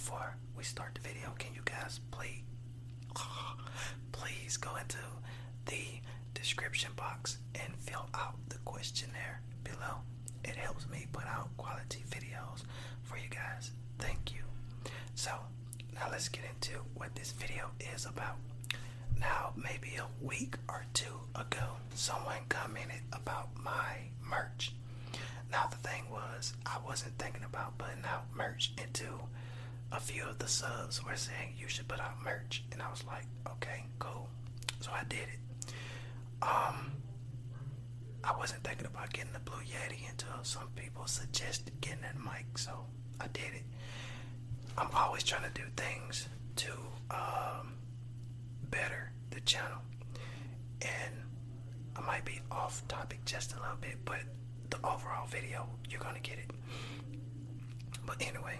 before we start the video, can you guys please, please go into the description box and fill out the questionnaire below? It helps me put out quality videos for you guys. Thank you. So, now let's get into what this video is about. Now, maybe a week or two ago, someone commented about my merch. Now the thing was, I wasn't thinking about putting out merch until a few of the subs were saying you should put out merch, and I was like, okay, cool. So I did it. Um, I wasn't thinking about getting the Blue Yeti until some people suggested getting that mic, so I did it. I'm always trying to do things to um, better the channel, and I might be off topic just a little bit, but the overall video, you're gonna get it. But anyway,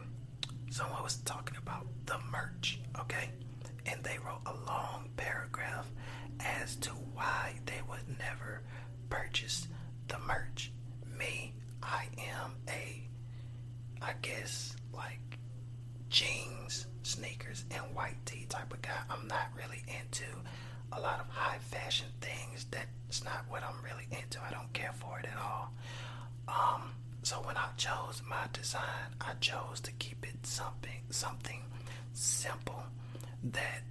someone was talking about the merch, okay? And they wrote a long paragraph as to why they would never purchase the merch. Me, I am a, I guess, like jeans, sneakers, and white tee type of guy. I'm not really into a lot of high fashion things. That's not what I'm really into. I don't care for it at all. Um, so when I chose my design, I chose to keep it something something simple that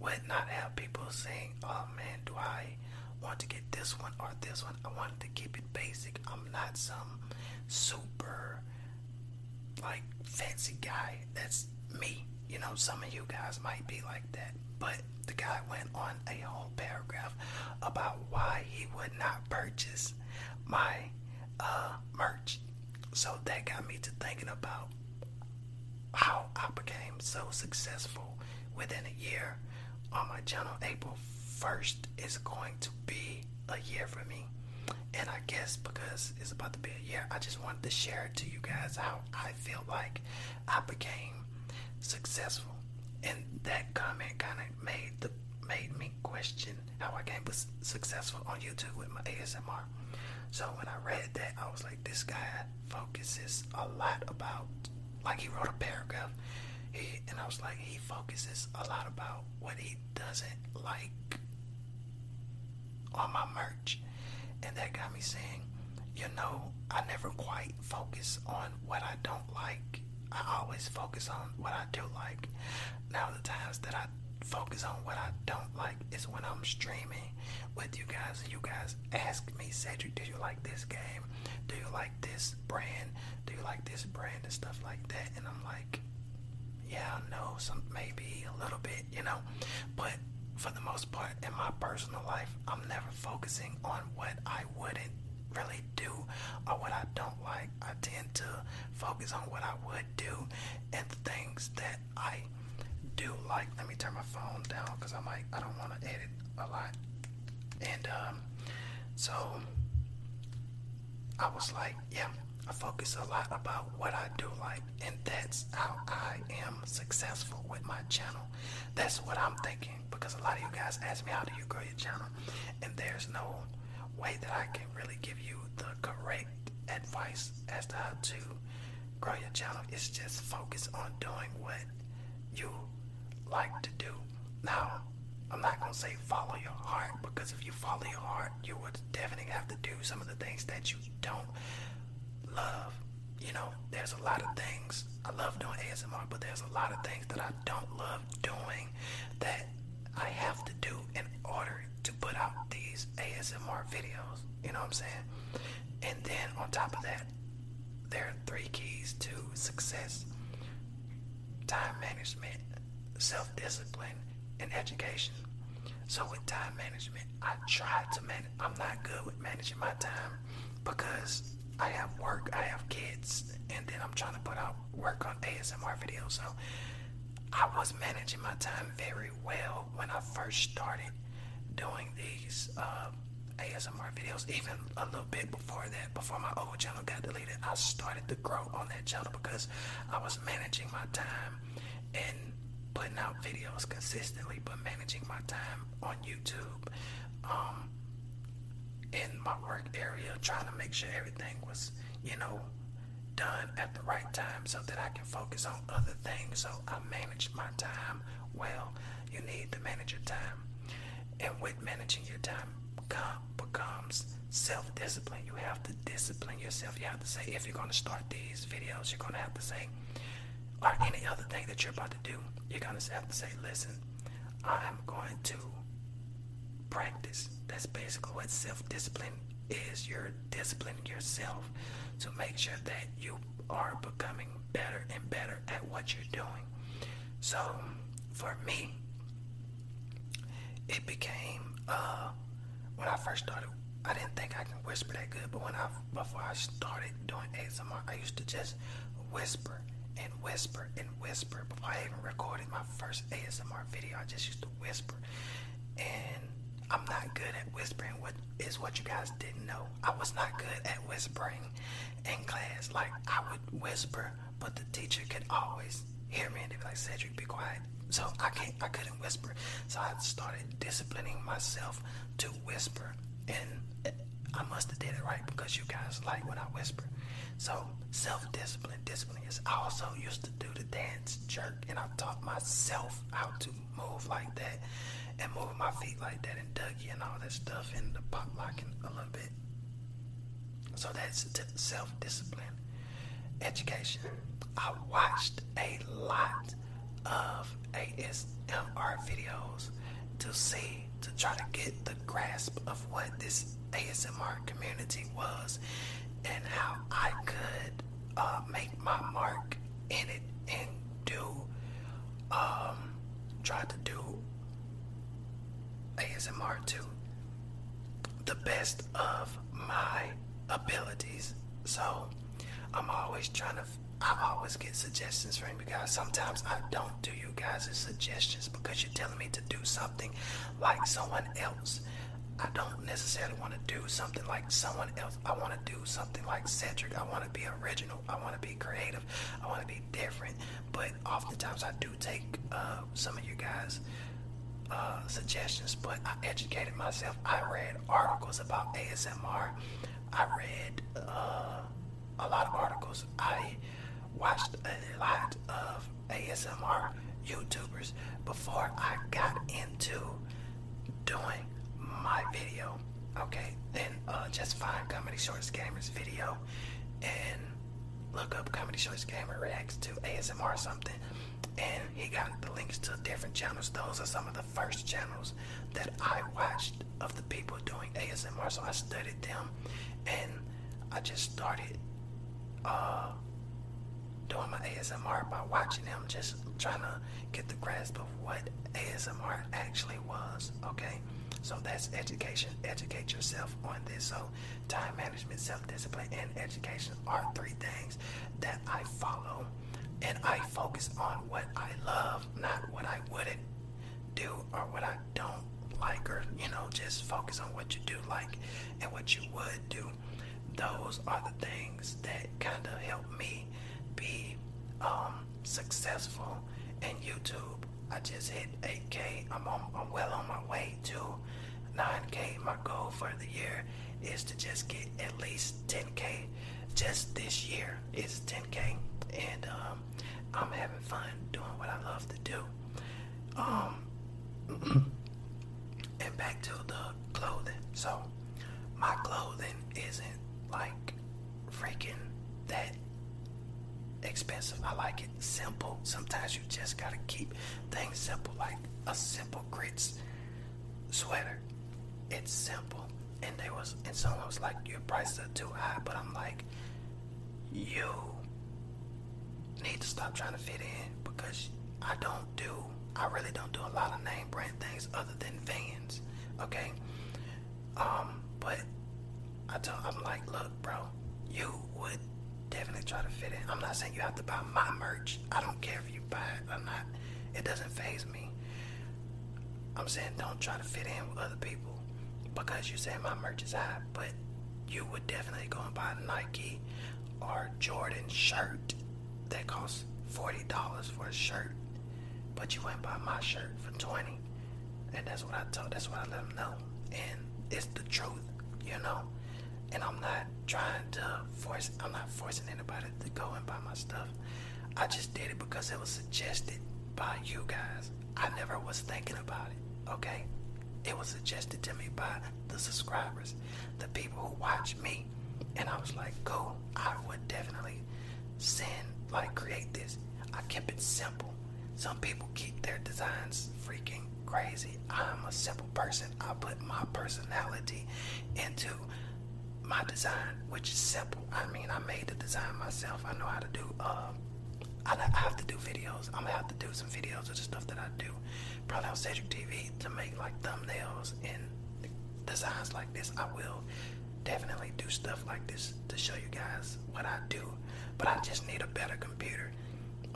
would not have people saying, "Oh man, do I want to get this one or this one?" I wanted to keep it basic. I'm not some super like fancy guy. That's me. You know, some of you guys might be like that. But the guy went on a whole paragraph about why he would not purchase my uh, merch. So that got me to thinking about how I became so successful within a year on my channel. April 1st is going to be a year for me. And I guess because it's about to be a year, I just wanted to share to you guys how I feel like I became successful. And that comment kind of made the made me question how I became successful on YouTube with my ASMR. So when I read that, I was like, this guy focuses a lot about, like he wrote a paragraph, he, and I was like, he focuses a lot about what he doesn't like on my merch. And that got me saying, you know, I never quite focus on what I don't like. I always focus on what I do like. Now, the times that I focus on what I don't like is when I'm streaming with you guys you guys ask me, Cedric, do you like this game? Do you like this brand? Do you like this brand and stuff like that? And I'm like, yeah, no, some maybe a little bit, you know. But for the most part in my personal life, I'm never focusing on what I wouldn't really do or what I don't like. I tend to focus on what I would do and the things that I do like. Let me turn my phone down because I might I don't want to edit a lot. And um, so I was like, yeah, I focus a lot about what I do like, and that's how I am successful with my channel. That's what I'm thinking because a lot of you guys ask me how do you grow your channel, and there's no way that I can really give you the correct advice as to how to grow your channel. It's just focus on doing what you like to do. Now, I'm not gonna say follow your heart because if you follow your heart, you would definitely have to do some of the things that you don't love. You know, there's a lot of things I love doing ASMR, but there's a lot of things that I don't love doing that I have to do in order to put out these ASMR videos. You know what I'm saying? And then on top of that, there are three keys to success time management, self discipline, and education. So with time management, I try to manage. I'm not good with managing my time because I have work, I have kids, and then I'm trying to put out work on ASMR videos. So I was managing my time very well when I first started doing these uh, ASMR videos. Even a little bit before that, before my old channel got deleted, I started to grow on that channel because I was managing my time and putting out videos consistently, but managing my time on YouTube. Um, in my work area, trying to make sure everything was, you know, done at the right time so that I can focus on other things. So I manage my time well. You need to manage your time. And with managing your time becomes self-discipline. You have to discipline yourself. You have to say, if you're going to start these videos, you're going to have to say, or any other thing that you're about to do, you're going to have to say, listen, I'm going to practice. That's basically what self-discipline is. You're disciplining yourself to make sure that you are becoming better and better at what you're doing. So for me, it became uh, when I first started. I didn't think I can whisper that good, but when I before I started doing ASMR, I used to just whisper and whisper and whisper. Before I even recorded my first ASMR video, I just used to whisper, and I'm not good at whispering. What is what you guys didn't know? I was not good at whispering in class. Like I would whisper, but the teacher could always hear me and they'd be like, Cedric, be quiet. So I can't I couldn't whisper. So I started disciplining myself to whisper. And I must have did it right because you guys like when I whisper. So self-discipline, discipline is I also used to do the dance jerk and I taught myself how to move like that and move my feet like that and Dougie and all that stuff and the pop locking a little bit. So that's self discipline. Education. I watched a lot of ASMR videos to see, to try to get the grasp of what this ASMR community was and how I could uh, make my mark in it and do, um, try to do ASMR to the best of my abilities. So I'm always trying to. I always get suggestions from you guys. Sometimes I don't do you guys' suggestions because you're telling me to do something like someone else. I don't necessarily want to do something like someone else. I want to do something like Cedric. I want to be original. I want to be creative. I want to be different. But oftentimes I do take uh, some of you guys uh, suggestions, but I educated myself. I read articles about ASMR. I read uh, a lot of articles. I watched a lot of ASMR YouTubers before I got into doing my video. Okay, then uh, just find Comedy Shorts Gamers video and look up Comedy Shorts Gamer reacts to ASMR or something and he got the links to different channels. Those are some of the first channels that I watched of the people doing ASMR. So I studied them, and I just started uh, doing my ASMR by watching them, just trying to get the grasp of what ASMR actually was. Okay. So that's education. Educate yourself on this. So time management, self-discipline, and education are three things that I follow and I focus on what I love, not what I wouldn't do or what I don't like, or you know, just focus on what you do like and what you would do. Those are the things that kind of help me be um, successful in YouTube. I just hit 8K. I'm on, I'm well on my way to 9K. My goal for the year is to just get at least 10K. Just this year is 10K, and um, I'm having fun doing what I love to do. Um, and back to the clothing. So, my clothing isn't like freaking that expensive. I like it simple. Sometimes you just gotta keep things simple, like a simple grits sweater. It's simple. And they was and someone was like, Your prices are too high, but I'm like, you need to stop trying to fit in because I don't do, I really don't do a lot of name brand things other than Vans. Okay. Um, but I told, I'm like, look, bro, you would definitely try to fit in. I'm not saying you have to buy my merch. I don't care if you buy it or not. It doesn't faze me. I'm saying don't try to fit in with other people because you say my merch is high, but you would definitely go and buy a Nike or Jordan shirt that costs forty dollars for a shirt, but you went buy my shirt for twenty, and that's what I told. That's what I let them know, and it's the truth, you know. And I'm not trying to force. I'm not forcing anybody to go and buy my stuff. I just did it because it was suggested by you guys. I never was thinking about it. Okay, it was suggested to me by the subscribers, the people who watch me, and I was like, cool. I would definitely send like create this. I kept it simple. Some people keep their designs freaking crazy. I'm a simple person. I put my personality into my design, which is simple. I mean, I made the design myself. I know how to do. Uh, I, have to do videos. I'm gonna have to do some videos of the stuff that I do, probably on Cedric TV to make like thumbnails and designs like this. I will definitely do stuff like this to show you guys what I do. But I just need a better computer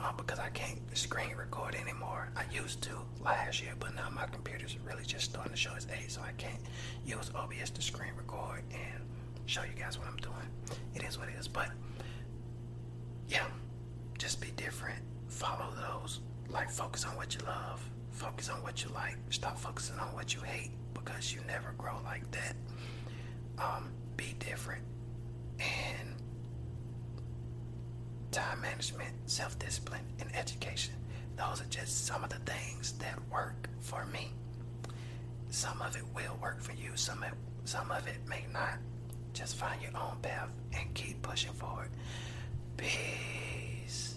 um, because I can't screen record anymore. I used to last year, but now my computer's really just starting to show its age, so I can't use OBS to screen record and show you guys what I'm doing. It is what it is, but yeah, just be different. Follow those. Like, focus on what you love. Focus on what you like. Stop focusing on what you hate because you never grow like that. Um, be different. And time management, self discipline, and education. Those are just some of the things that work for me. Some of it will work for you, some of it, some of it may not. Just find your own path and keep pushing forward. Peace.